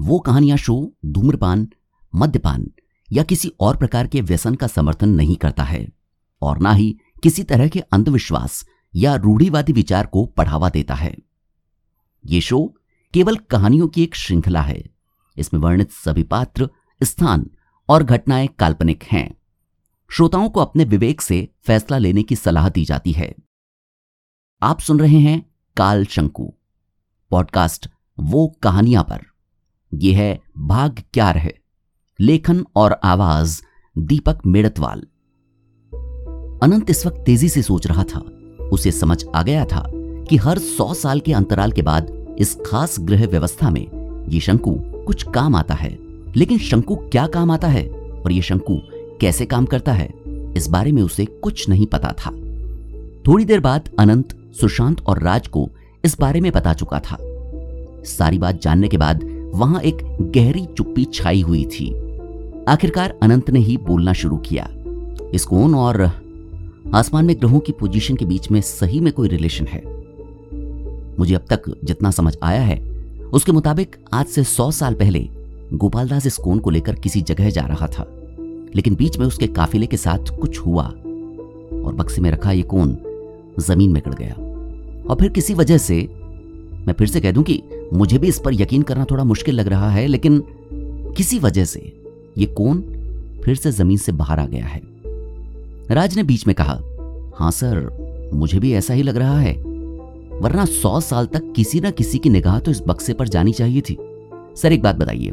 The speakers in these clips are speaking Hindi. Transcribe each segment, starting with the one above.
वो कहानियाँ शो धूम्रपान, मद्यपान या किसी और प्रकार के व्यसन का समर्थन नहीं करता है और ना ही किसी तरह के अंधविश्वास या रूढ़ीवादी विचार को बढ़ावा देता है। ये शो केवल कहानियों की एक श्रृंखला है। इसमें वर्णित सभी पात्र, स्थान और घटनाएँ काल्पनिक हैं। श्रोताओं को अपने विवेक से फैसला लेने की सलाह दी जाती है। आप सुन रहे हैं काल शंकु पॉडकास्ट, वो कहानियाँ पर। यह है भाग क्या रहे? लेखन और आवाज़ दीपक मेड़तवाल। अनंत इस वक्त तेज़ी से सोच रहा था। उसे समझ आ गया था कि हर सौ साल के अंतराल के बाद इस खास ग्रह व्यवस्था में ये शंकु कुछ काम आता है। लेकिन शंकु क्या काम आता है और ये शंकु कैसे काम करता है, इस बारे में उसे कुछ नहीं पता था। थोड़ी देर बाद अनंत, सुशांत और राज को इस बारे में पता चुका था। सारी बात जानने के बाद वहाँ एक गहरी चुप्पी छाई हुई थी। आखिरकार अनंत ने ही बोलना शुरू किया। इस कोन और आसमान में ग्रहों की पोजीशन के बीच में सही में कोई रिलेशन है। मुझे अब तक जितना समझ आया है, उसके मुताबिक आज से सौ साल पहले गोपालदास इस कोन को लेकर किसी जगह जा रहा था। लेकिन बीच में उसके काफिले के साथ कुछ हुआ और बक्से में रखा यह कोन ज़मीन में गड़ गया। और फिर किसी वजह से मैं फिर से कह दूँ कि मुझे भी इस पर यकीन करना थोड़ा मुश्किल लग रहा है, लेकिन किसी वजह से यह कोन फिर से ज़मीन से बाहर आ गया है। राज ने बीच में कहा, हाँ सर, मुझे भी ऐसा ही लग रहा है, वरना सौ साल तक किसी न किसी की निगाह तो इस बक्से पर जानी चाहिए थी। सर, एक बात बताइए,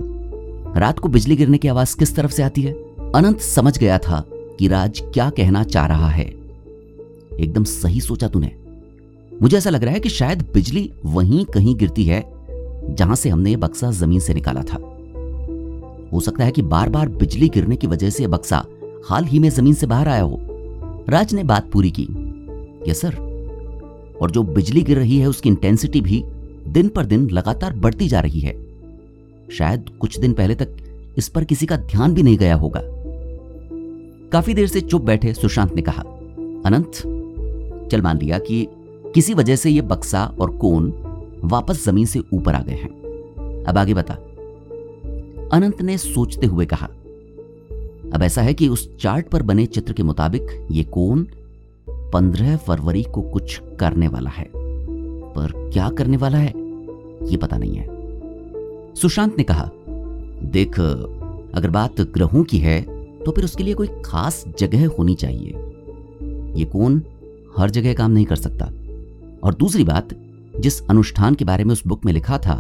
रात को बिजली गिरने की आवाज़ किस तरफ़ से आती है? अनंत समझ गया था कि राज क्या कहना चाह रहा है। एकदम सही सोचा तूने। मुझे ऐसा लग रहा है कि शायद बिजली वहीं कहीं गिरती है, जहाँ से हमने यह बक्सा ज़मीन से निकाला था। हो सकता है कि बार बार बिजली गिरने की वजह से यह बक्सा हाल ही में ज़मीन से बाहर आया हो। राज ने बात पूरी की। Yes, sir. और जो बिजली गिर रही है, उसकी इंटेंसिटी भी दिन पर दिन लगातार बढ़ती जा रही है। शायद कुछ दिन पहले तक इस पर किसी का ध्यान भी नहीं गया होगा। काफ़ी देर से चुप बैठे सुशांत ने कहा, अनंत, चल मान लिया कि किसी वजह से यह बक्सा और कोन वापस ज़मीन से ऊपर आ गए हैं। अब आगे बता। अनंत ने सोचते हुए कहा, अब ऐसा है कि उस चार्ट पर बने चित्र के मुताबिक ये कोन पंद्रह फरवरी को कुछ करने वाला है। पर क्या करने वाला है, ये पता नहीं है। सुशांत ने कहा, देख, अगर बात ग्रहों की है तो फिर उसके लिए कोई खास जगह होनी चाहिए। ये कौन हर जगह काम नहीं कर सकता। और दूसरी बात, जिस अनुष्ठान के बारे में उस बुक में लिखा था,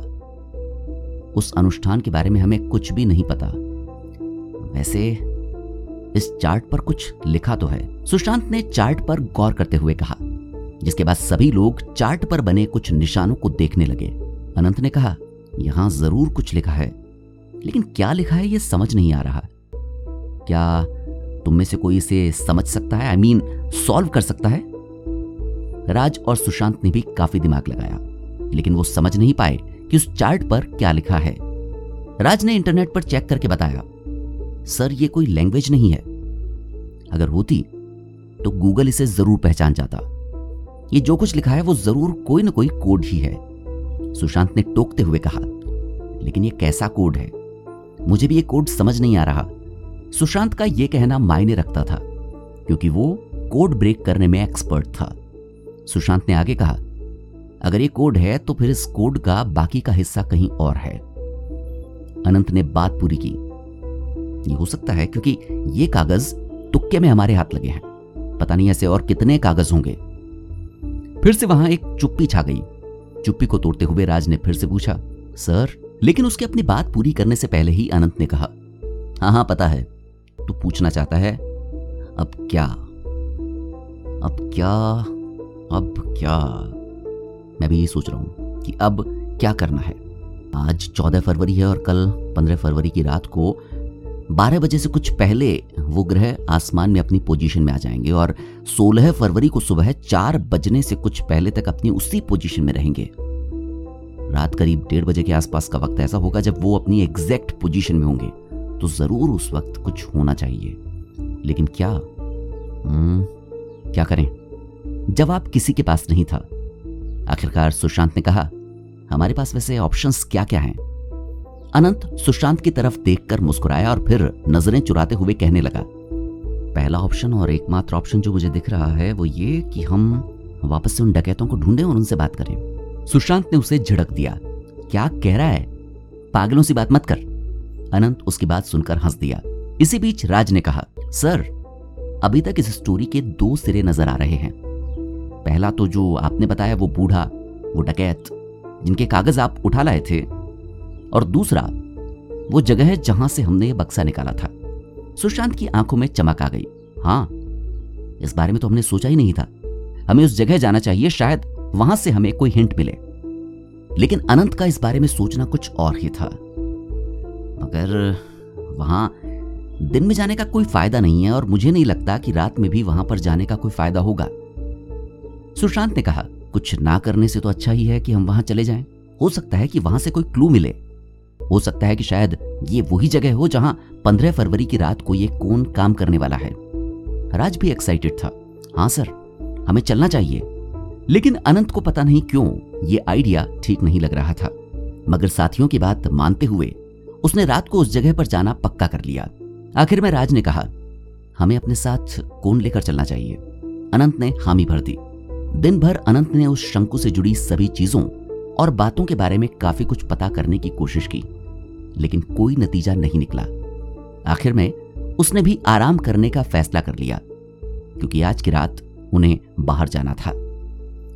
उस अनुष्ठान के बारे में हमें कुछ भी नहीं पता। वैसे, इस चार्ट पर कुछ लिखा तो है। सुशांत ने चार्ट पर गौर करते हुए कहा, जिसके बाद सभी लोग चार्ट पर बने कुछ निशानों को देखने लगे। अनंत ने कहा, यहाँ ज़रूर कुछ लिखा है, लेकिन क्या लिखा है यह समझ नहीं आ रहा। क्या तुम में से कोई इसे समझ सकता है? आई मीन सॉल्व कर सकता है? राज और सुशांत ने भी काफ़ी दिमाग लगाया, लेकिन वो समझ नहीं पाए कि उस चार्ट पर क्या लिखा है। राज ने इंटरनेट पर चेक करके बताया, सर, ये कोई लैंग्वेज नहीं है। अगर होती तो गूगल इसे ज़रूर पहचान जाता। ये जो कुछ लिखा है, वो ज़रूर कोई ना कोई कोड ही है। सुशांत ने टोकते हुए कहा, लेकिन ये कैसा कोड है? मुझे भी ये कोड समझ नहीं आ रहा। सुशांत का यह कहना मायने रखता था, क्योंकि वो कोड ब्रेक करने में एक्सपर्ट था। सुशांत ने आगे कहा, अगर ये कोड है तो फिर इस कोड का बाकी का हिस्सा कहीं और है। अनंत ने बात पूरी की। ये हो सकता है क्योंकि ये कागज़ तुक्के में हमारे हाथ लगे हैं। पता नहीं ऐसे और कितने कागज़ होंगे। फिर से वहाँ एक चुप्पी छा गई। चुप्पी को तोड़ते हुए राज ने फिर से पूछा, सर? लेकिन उसके अपनी बात पूरी करने से पहले ही अनंत ने कहा हाँ हाँ पता है। तू पूछना चाहता है, अब क्या? अब क्या अब क्या? मैं भी यही सोच रहा हूँ कि अब क्या करना है। आज चौदह फरवरी है और कल पंद्रह फरवरी की रात को बारह बजे से कुछ पहले वो ग्रह आसमान में अपनी पोजीशन में आ जाएँगे और सोलह फरवरी को सुबह चार बजने से कुछ पहले तक अपनी उसी पोजीशन में रहेंगे। रात करीब डेढ़ बजे के आसपास का वक्त ऐसा होगा जब वो अपनी एग्जैक्ट पोजीशन में होंगे तो ज़रूर उस वक्त कुछ होना चाहिए। लेकिन क्या? हम्म क्या करें? जवाब किसी के पास नहीं था। आखिरकार सुशांत ने कहा, हमारे पास वैसे ऑप्शंस क्या क्या हैं? अनंत सुशांत की तरफ़ देखकर मुस्कुराया और फिर नज़रें चुराते हुए कहने लगा, पहला ऑप्शन और एकमात्र ऑप्शन जो मुझे दिख रहा है वो ये कि हम वापस से उन डकैतों को ढूंढें और उनसे बात करें। सुशांत ने उसे झड़क दिया, क्या कह रहा है? पागलों से बात मत कर। अनंत उसकी बात सुनकर हंस दिया। इसी बीच राज ने कहा, सर, अभी तक इस स्टोरी के दो सिरे नज़र आ रहे हैं। पहला तो जो आपने बताया वो बूढ़ा, वो डकैत, जिनके कागज़ आप उठा लाए थे। और दूसरा, वो जगह है जहाँ से हमने ये बक्सा निकाला था। सुशांत की आँखों में चमक आ गई। हाँ इस बारे में तो हमने सोचा ही नहीं था। हमें उस जगह जाना चाहिए, शायद वहाँ से हमें कोई हिंट मिले। लेकिन अनंत का इस बारे में सोचना कुछ और ही था। मगर वहाँ दिन में जाने का कोई फ़ायदा नहीं है, और मुझे नहीं लगता कि रात में भी वहाँ पर जाने का कोई फ़ायदा होगा। सुशांत ने कहा, कुछ ना करने से तो अच्छा ही है कि हम वहाँ चले जाएँ। हो सकता है कि वहाँ से कोई क्लू मिले। हो सकता है कि शायद ये वही जगह हो जहाँ पंद्रह फरवरी की रात को ये कौन काम करने वाला है। राज भी एक्साइटेड था। हाँ सर, हमें चलना चाहिए। लेकिन अनंत को पता नहीं क्यों ये आइडिया ठीक नहीं लग रहा था। मगर साथियों की बात मानते हुए उसने रात को उस जगह पर जाना पक्का कर लिया। आखिर में राज ने कहा, हमें अपने साथ कौन लेकर चलना चाहिए? अनंत ने हामी भर दी। दिन भर अनंत ने उस शंकु से जुड़ी सभी चीज़ों और बातों के बारे में काफ़ी कुछ पता करने की कोशिश की, लेकिन कोई नतीजा नहीं निकला। आखिर में उसने भी आराम करने का फैसला कर लिया, क्योंकि आज की रात उन्हें बाहर जाना था।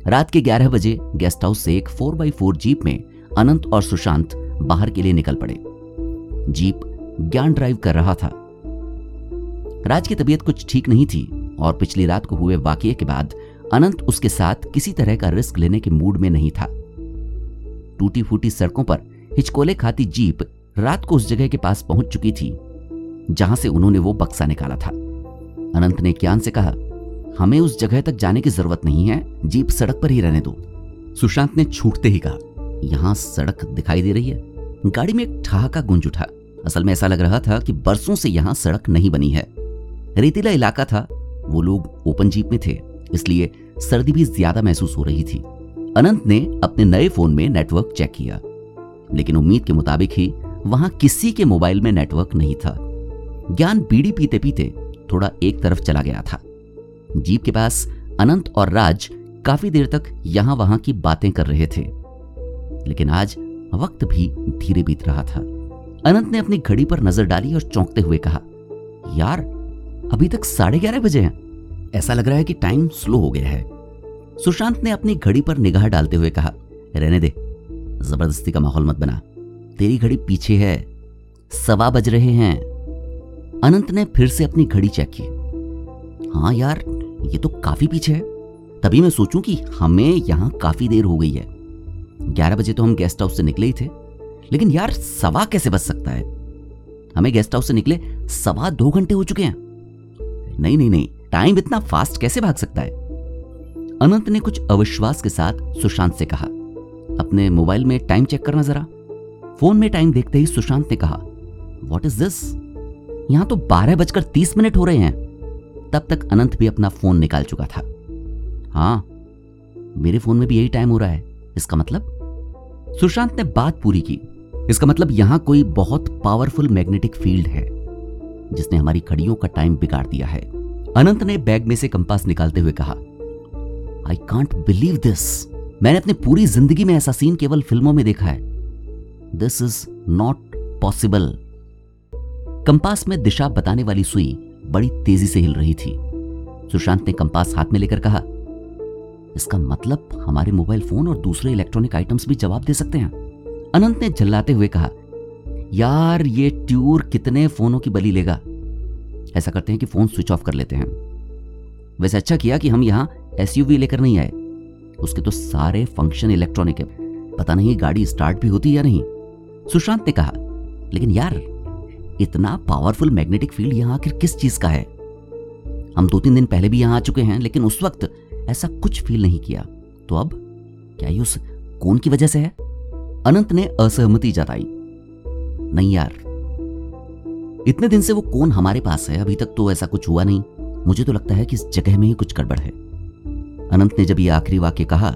रात के 11 बजे गेस्ट हाउस से एक फोर बाई फोर जीप में अनंत और सुशांत बाहर के लिए निकल पड़े। जीप ज्ञान ड्राइव कर रहा था। राज की तबीयत कुछ ठीक नहीं थी और पिछली रात को हुए वाकये के बाद अनंत उसके साथ किसी तरह का रिस्क लेने के मूड में नहीं था। टूटी फूटी सड़कों पर हिचकोले खाती जीप रात को उस जगह के पास पहुँच चुकी थी, जहाँ से उन्होंने वो बक्सा निकाला था। अनंत ने ज्ञान से कहा, हमें उस जगह तक जाने की ज़रूरत नहीं है, जीप सड़क पर ही रहने दो। सुशांत ने छूटते ही कहा, यहाँ सड़क दिखाई दे रही है। गाड़ी में एक ठहाका गुंज उठा। असल में ऐसा लग रहा था कि बरसों से यहाँ सड़क नहीं बनी है। रेतीला इलाका था, वो लोग ओपन जीप में थे। इसलिए सर्दी भी ज़्यादा महसूस हो रही थी। अनंत ने अपने नए फ़ोन में नेटवर्क चेक किया, लेकिन उम्मीद के मुताबिक ही वहाँ किसी के मोबाइल में नेटवर्क नहीं था। ज्ञान बीड़ी पीते पीते थोड़ा एक तरफ़ चला गया था। जीप के पास अनंत और राज काफ़ी देर तक यहाँ वहाँ की बातें कर रहे थे, लेकिन आज वक्त भी धीरे बीत रहा था। अनंत ने अपनी घड़ी पर नज़र डाली और चौंकते हुए कहा, यार, अभी तक साढ़े ग्यारह बजे हैं। ऐसा लग रहा है कि टाइम स्लो हो गया है। सुशांत ने अपनी घड़ी पर निगाह डालते हुए कहा, रहने दे, ज़बरदस्ती का माहौल मत बना। तेरी घड़ी पीछे है, सवा बज रहे हैं। अनंत ने फिर से अपनी घड़ी चेक की। हाँ यार, ये तो काफ़ी पीछे है। तभी मैं सोचूं कि हमें यहाँ काफ़ी देर हो गई है। ग्यारह बजे तो हम गेस्ट हाउस से निकले ही थे। लेकिन यार, सवा कैसे बच सकता है? हमें गेस्ट हाउस से निकले सवा दो घंटे हो चुके हैं। नहीं नहीं नहीं टाइम इतना फास्ट कैसे भाग सकता है? अनंत ने कुछ अविश्वास के साथ सुशांत से कहा, अपने मोबाइल में टाइम चेक करना जरा। फ़ोन में टाइम देखते ही सुशांत ने कहा वॉट इज़ दिस यहाँ तो बारह बजकर तीस मिनट हो रहे हैं। तब तक अनंत भी अपना फ़ोन निकाल चुका था। हाँ मेरे फ़ोन में भी यही टाइम हो रहा है। इसका मतलब? सुशांत ने बात पूरी की। इसका मतलब यहाँ कोई बहुत पावरफुल मैग्नेटिक फ़ील्ड है, जिसने हमारी घड़ियों का टाइम बिगाड़ दिया है। अनंत ने बैग में से कंपास निकालते हुए कहा आई कांट बिलीव दिस मैंने अपनी पूरी ज़िंदगी में ऐसा सीन केवल फ़िल्मों में देखा है। This is not possible compass में दिशा बताने वाली सुई बड़ी तेज़ी से हिल रही थी। सुशांत ने कंपास हाथ में लेकर कहा, इसका मतलब हमारे मोबाइल फ़ोन और दूसरे इलेक्ट्रॉनिक आइटम्स भी जवाब दे सकते हैं? अनंत ने झल्लाते हुए कहा, यार, ये ट्यूर कितने फोनों की बलि लेगा? ऐसा करते हैं कि फ़ोन स्विच ऑफ़ कर लेते हैं। वैसे अच्छा किया कि हम यहाँ एसयूवी लेकर नहीं आए। उसके तो सारे फ़ंक्शन इलेक्ट्रॉनिक है। पता नहीं गाड़ी स्टार्ट भी होती या नहीं। सुशांत ने कहा, लेकिन यार, इतना पावरफुल मैग्नेटिक फ़ील्ड यहाँ आखिर किस चीज़ का है? हम दो तीन दिन पहले भी यहाँ आ चुके हैं, लेकिन उस वक्त ऐसा कुछ फील नहीं किया। तो अब क्या ये उस कौन की वजह से है? अनंत ने असहमति जताई, नहीं यार इतने दिन से वो कौन हमारे पास है, अभी तक तो ऐसा कुछ हुआ नहीं। मुझे तो लगता है कि इस जगह में ही कुछ गड़बड़ है। अनंत ने जब ये आखिरी वाक्य कहा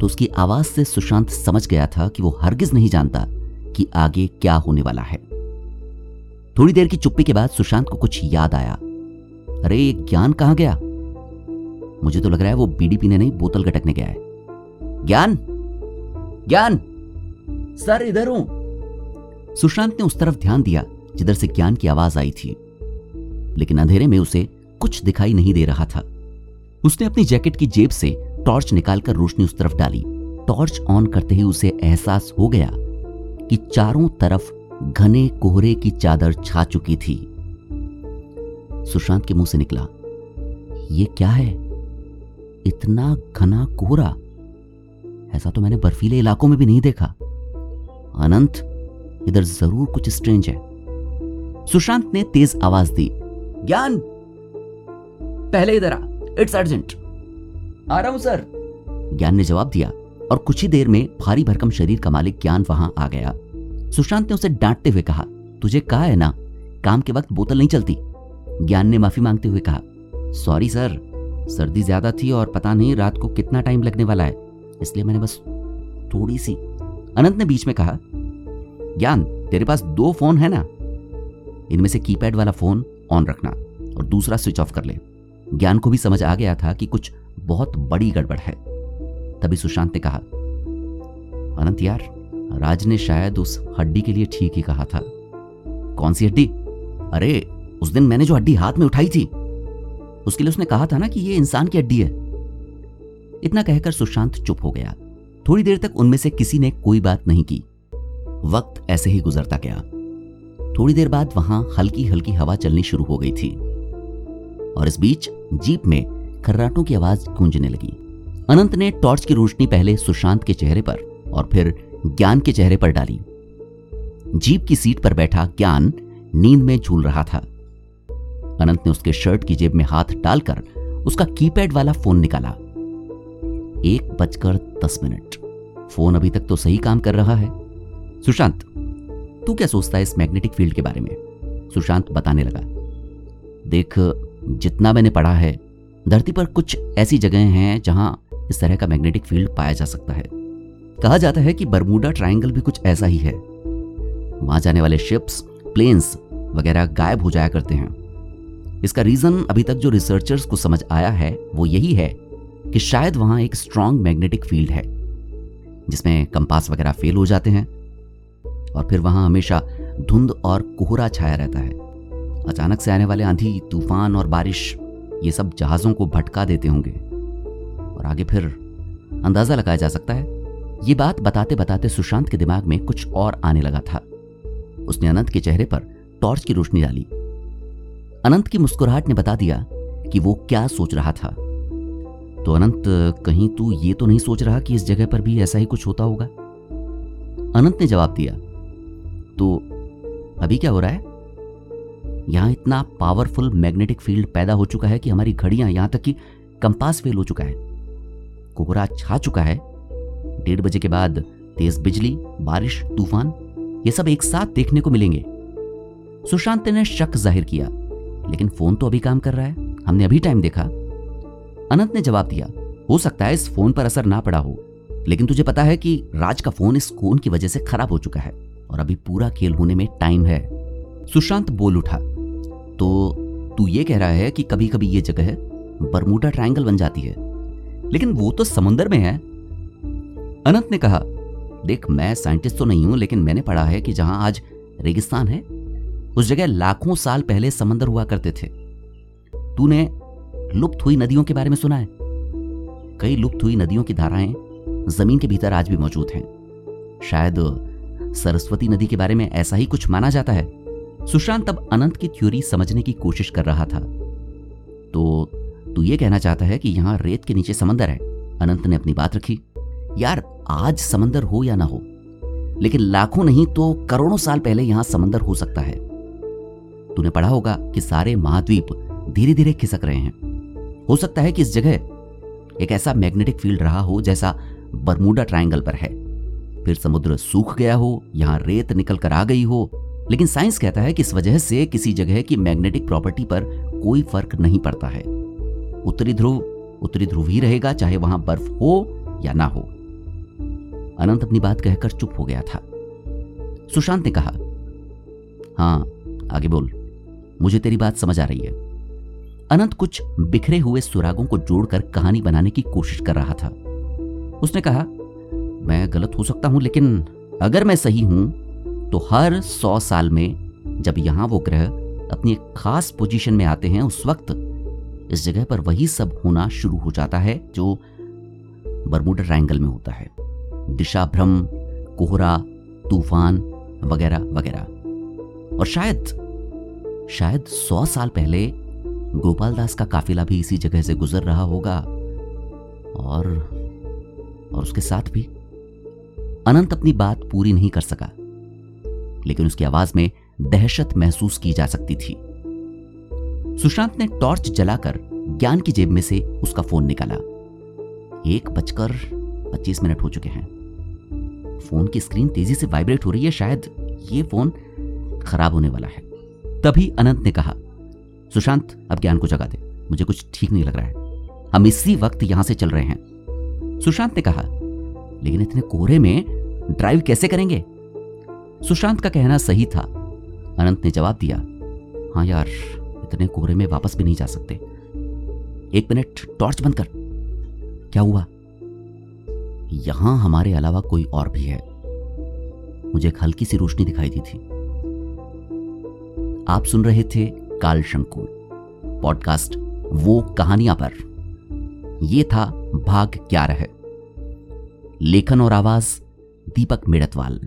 तो उसकी आवाज़ से सुशांत समझ गया था कि वो हरगिज नहीं जानता कि कि आगे क्या होने वाला है। थोड़ी देर की चुप्पी के बाद सुशांत को कुछ याद आया। अरे, ये ज्ञान कहाँ गया? मुझे तो लग रहा है वो बीड़ी पीने नहीं, बोतल गटकने गया है। ज्ञान? ज्ञान? सर, इधर हूँ। सुशांत ने उस तरफ़ ध्यान दिया। जिधर से ज्ञान की आवाज़ आई थी। लेकिन अंधेरे में उसे कुछ दिखाई नहीं दे रहा था। उसने अपनी जैकेट की जेब से टॉर्च निकालकर रोशनी उस तरफ़ डाली। टॉर्च ऑन करते ही उसे एहसास हो गया कि चारों तरफ़ घने कोहरे की चादर छा चुकी थी। सुशांत के मुँह से निकला, ये क्या है? इतना घना कोहरा? ऐसा तो मैंने बर्फीले इलाकों में भी नहीं देखा। अनंत, इधर ज़रूर कुछ स्ट्रेंज है। सुशांत ने तेज आवाज़ दी, ज्ञान, पहले इधर आ इट्स अर्जेंट आ रहा हूँ, सर. ज्ञान ने जवाब दिया, और कुछ ही देर में भारी भरकम शरीर का मालिक ज्ञान वहाँ आ गया। सुशांत ने उसे डांटते हुए कहा, तुझे कहा है ना? काम के वक्त बोतल नहीं चलती? ज्ञान ने माफ़ी मांगते हुए कहा सॉरी सर, सर्दी ज़्यादा थी और पता नहीं रात को कितना टाइम लगने वाला है, इसलिए मैंने बस थोड़ी सी अनंत ने बीच में कहा, ज्ञान, तेरे पास दो फ़ोन है ना? इनमें से कीपैड वाला फ़ोन ऑन रखना और दूसरा स्विच ऑफ़ कर ले। ज्ञान को भी समझ आ गया था कि कुछ बहुत बड़ी गड़बड़ है। तभी सुशांत ने कहा, अनंत यार, राज ने शायद उस हड्डी के लिए ठीक ही कहा था। कौन सी हड्डी? अरे, उस दिन मैंने जो हड्डी हाथ में उठाई थी, उसके लिए उसने कहा था ना कि ये इंसान की हड्डी है। इतना कहकर सुशांत चुप हो गया। थोड़ी देर तक उनमें से किसी ने कोई बात नहीं की। वक्त ऐसे ही गुजरता गया। थोड़ी देर बाद वहाँ हल्की हल्की हवा चलनी शुरू हो गई थी। और इस बीच जीप में खर्राटों की आवाज़ गूंजने लगी। अनंत ने टॉर्च की रोशनी पहले सुशांत के चेहरे पर और फिर ज्ञान के चेहरे पर डाली। जीप की सीट पर बैठा ज्ञान नींद में झूल रहा था। अनंत ने उसके शर्ट की जेब में हाथ डालकर उसका कीपैड वाला फ़ोन निकाला। एक बजकर दस मिनट। फ़ोन अभी तक तो सही काम कर रहा है। सुशांत तू क्या सोचता है इस मैग्नेटिक फ़ील्ड के बारे में? सुशांत बताने लगा। देख, जितना मैंने पढ़ा है, धरती पर कुछ ऐसी जगह हैं जहाँ इस तरह का मैग्नेटिक फ़ील्ड पाया जा सकता है। कहा जाता है कि बरमूडा ट्रायंगल भी कुछ ऐसा ही है। वहाँ जाने वाले शिप्स, प्लेन्स वगैरह गायब हो जाया करते हैं। इसका रीजन अभी तक जो रिसर्चर्स को समझ आया है, वो यही है कि शायद वहाँ एक स्ट्रॉन्ग मैग्नेटिक फ़ील्ड है, जिसमें कंपास वगैरह फेल हो जाते हैं। और फिर वहाँ हमेशा धुंध और कोहरा छाया रहता है। अचानक से आने वाले आंधी, तूफ़ान और बारिश, ये सब जहाजों को भटका देते होंगे। और आगे फिर अंदाज़ा लगाया जा सकता है, ये बात बताते बताते सुशांत के दिमाग में कुछ और आने लगा था। उसने अनंत के चेहरे पर टॉर्च की रोशनी डाली। अनंत की मुस्कुराहट ने बता दिया कि वो क्या सोच रहा था। तो अनंत, कहीं तू ये तो नहीं सोच रहा कि इस जगह पर भी ऐसा ही कुछ होता होगा? अनंत ने जवाब दिया तो अभी क्या हो रहा है? यहाँ इतना पावरफुल मैग्नेटिक फ़ील्ड पैदा हो चुका है कि हमारी घड़ियाँ यहाँ तक कि कंपास फेल हो चुका है। कोहरा छा चुका है। डेढ़ बजे के बाद तेज बिजली, बारिश, तूफ़ान, ये सब एक साथ देखने को मिलेंगे। सुशांत ने शक ज़ाहिर किया, लेकिन फ़ोन तो अभी काम कर रहा है। हमने अभी टाइम देखा। अनंत ने जवाब दिया, हो सकता है इस फ़ोन पर असर ना पड़ा हो, लेकिन तुझे पता है कि राज का फ़ोन इस कोन की वजह से खराब हो चुका है। और अभी पूरा खेल होने में टाइम है। सुशांत बोल उठा तो तू ये कह रहा है कि कभी कभी ये जगह बरमूडा ट्रायंगल बन जाती है? लेकिन वो तो समुंदर में है। अनंत ने कहा, देख, मैं साइंटिस्ट तो नहीं हूँ, लेकिन मैंने पढ़ा है कि जहाँ आज रेगिस्तान है, उस जगह लाखों साल पहले समंदर हुआ करते थे। तूने लुप्त हुई नदियों के बारे में सुना है? कई लुप्त हुई नदियों की धाराएँ ज़मीन के भीतर आज भी मौजूद हैं। शायद सरस्वती नदी के बारे में ऐसा ही कुछ माना जाता है। सुशांत अब अनंत की थ्योरी समझने की कोशिश कर रहा था। तो तू ये कहना चाहता है कि यहाँ रेत के नीचे समंदर है। अनंत ने अपनी बात रखी। यार, आज समंदर हो या ना हो? लेकिन लाखों नहीं तो करोड़ों साल पहले यहाँ समंदर हो सकता है। तूने पढ़ा होगा कि सारे महाद्वीप धीरे धीरे खिसक रहे हैं। हो सकता है कि इस जगह एक ऐसा मैग्नेटिक फ़ील्ड रहा हो जैसा बरमूडा ट्रायंगल पर है। फिर समुद्र सूख गया हो, यहाँ रेत निकल कर आ गई हो। लेकिन साइंस कहता है कि इस वजह से किसी जगह की मैग्नेटिक प्रॉपर्टी पर कोई फ़र्क नहीं पड़ता है। उत्तरी ध्रुव उत्तरी ध्रुव ही रहेगा, चाहे वहाँ बर्फ़ हो या ना हो। अनंत अपनी बात कहकर चुप हो गया था। सुशांत ने कहा हाँ आगे बोल। मुझे तेरी बात समझ आ रही है। अनंत कुछ बिखरे हुए सुरागों को जोड़कर कहानी बनाने की कोशिश कर रहा था। उसने कहा मैं गलत हो सकता हूँ, लेकिन अगर मैं सही हूँ तो हर सौ साल में जब यहाँ वो ग्रह अपनी एक खास पोजीशन में आते हैं, उस वक्त इस जगह पर वही सब होना शुरू हो जाता है जो बरमुडा ट्रायंगल में होता है। दिशा भ्रम, कोहरा, तूफ़ान वगैरह वगैरह। और शायद शायद सौ साल पहले गोपाल दास का काफिला भी इसी जगह से गुजर रहा होगा। और और उसके साथ भी अनंत अपनी बात पूरी नहीं कर सका। लेकिन उसकी आवाज़ में दहशत महसूस की जा सकती थी। सुशांत ने टॉर्च जलाकर ज्ञान की जेब में से उसका फ़ोन निकाला। एक बजकर पच्चीस मिनट हो चुके हैं। फ़ोन की स्क्रीन तेज़ी से वाइब्रेट हो रही है, शायद ये फ़ोन खराब होने वाला है। तभी अनंत ने कहा, सुशांत, अब ज्ञान को जगा दे। मुझे कुछ ठीक नहीं लग रहा है। हम इसी वक्त यहाँ से चल रहे हैं। सुशांत ने कहा लेकिन इतने कोहरे में ड्राइव कैसे करेंगे? सुशांत का कहना सही था। अनंत ने जवाब दिया हाँ यार, इतने कोहरे में वापस भी नहीं जा सकते। एक मिनट, टॉर्च बंद कर। क्या हुआ? यहाँ हमारे अलावा कोई और भी है। मुझे एक हल्की सी रोशनी दिखाई दी थी। आप सुन रहे थे काल शंकुल पॉडकास्ट वो कहानियाँ पर। यह था भाग ग्यारह। लेखन और आवाज़ दीपक मेड़तवाल।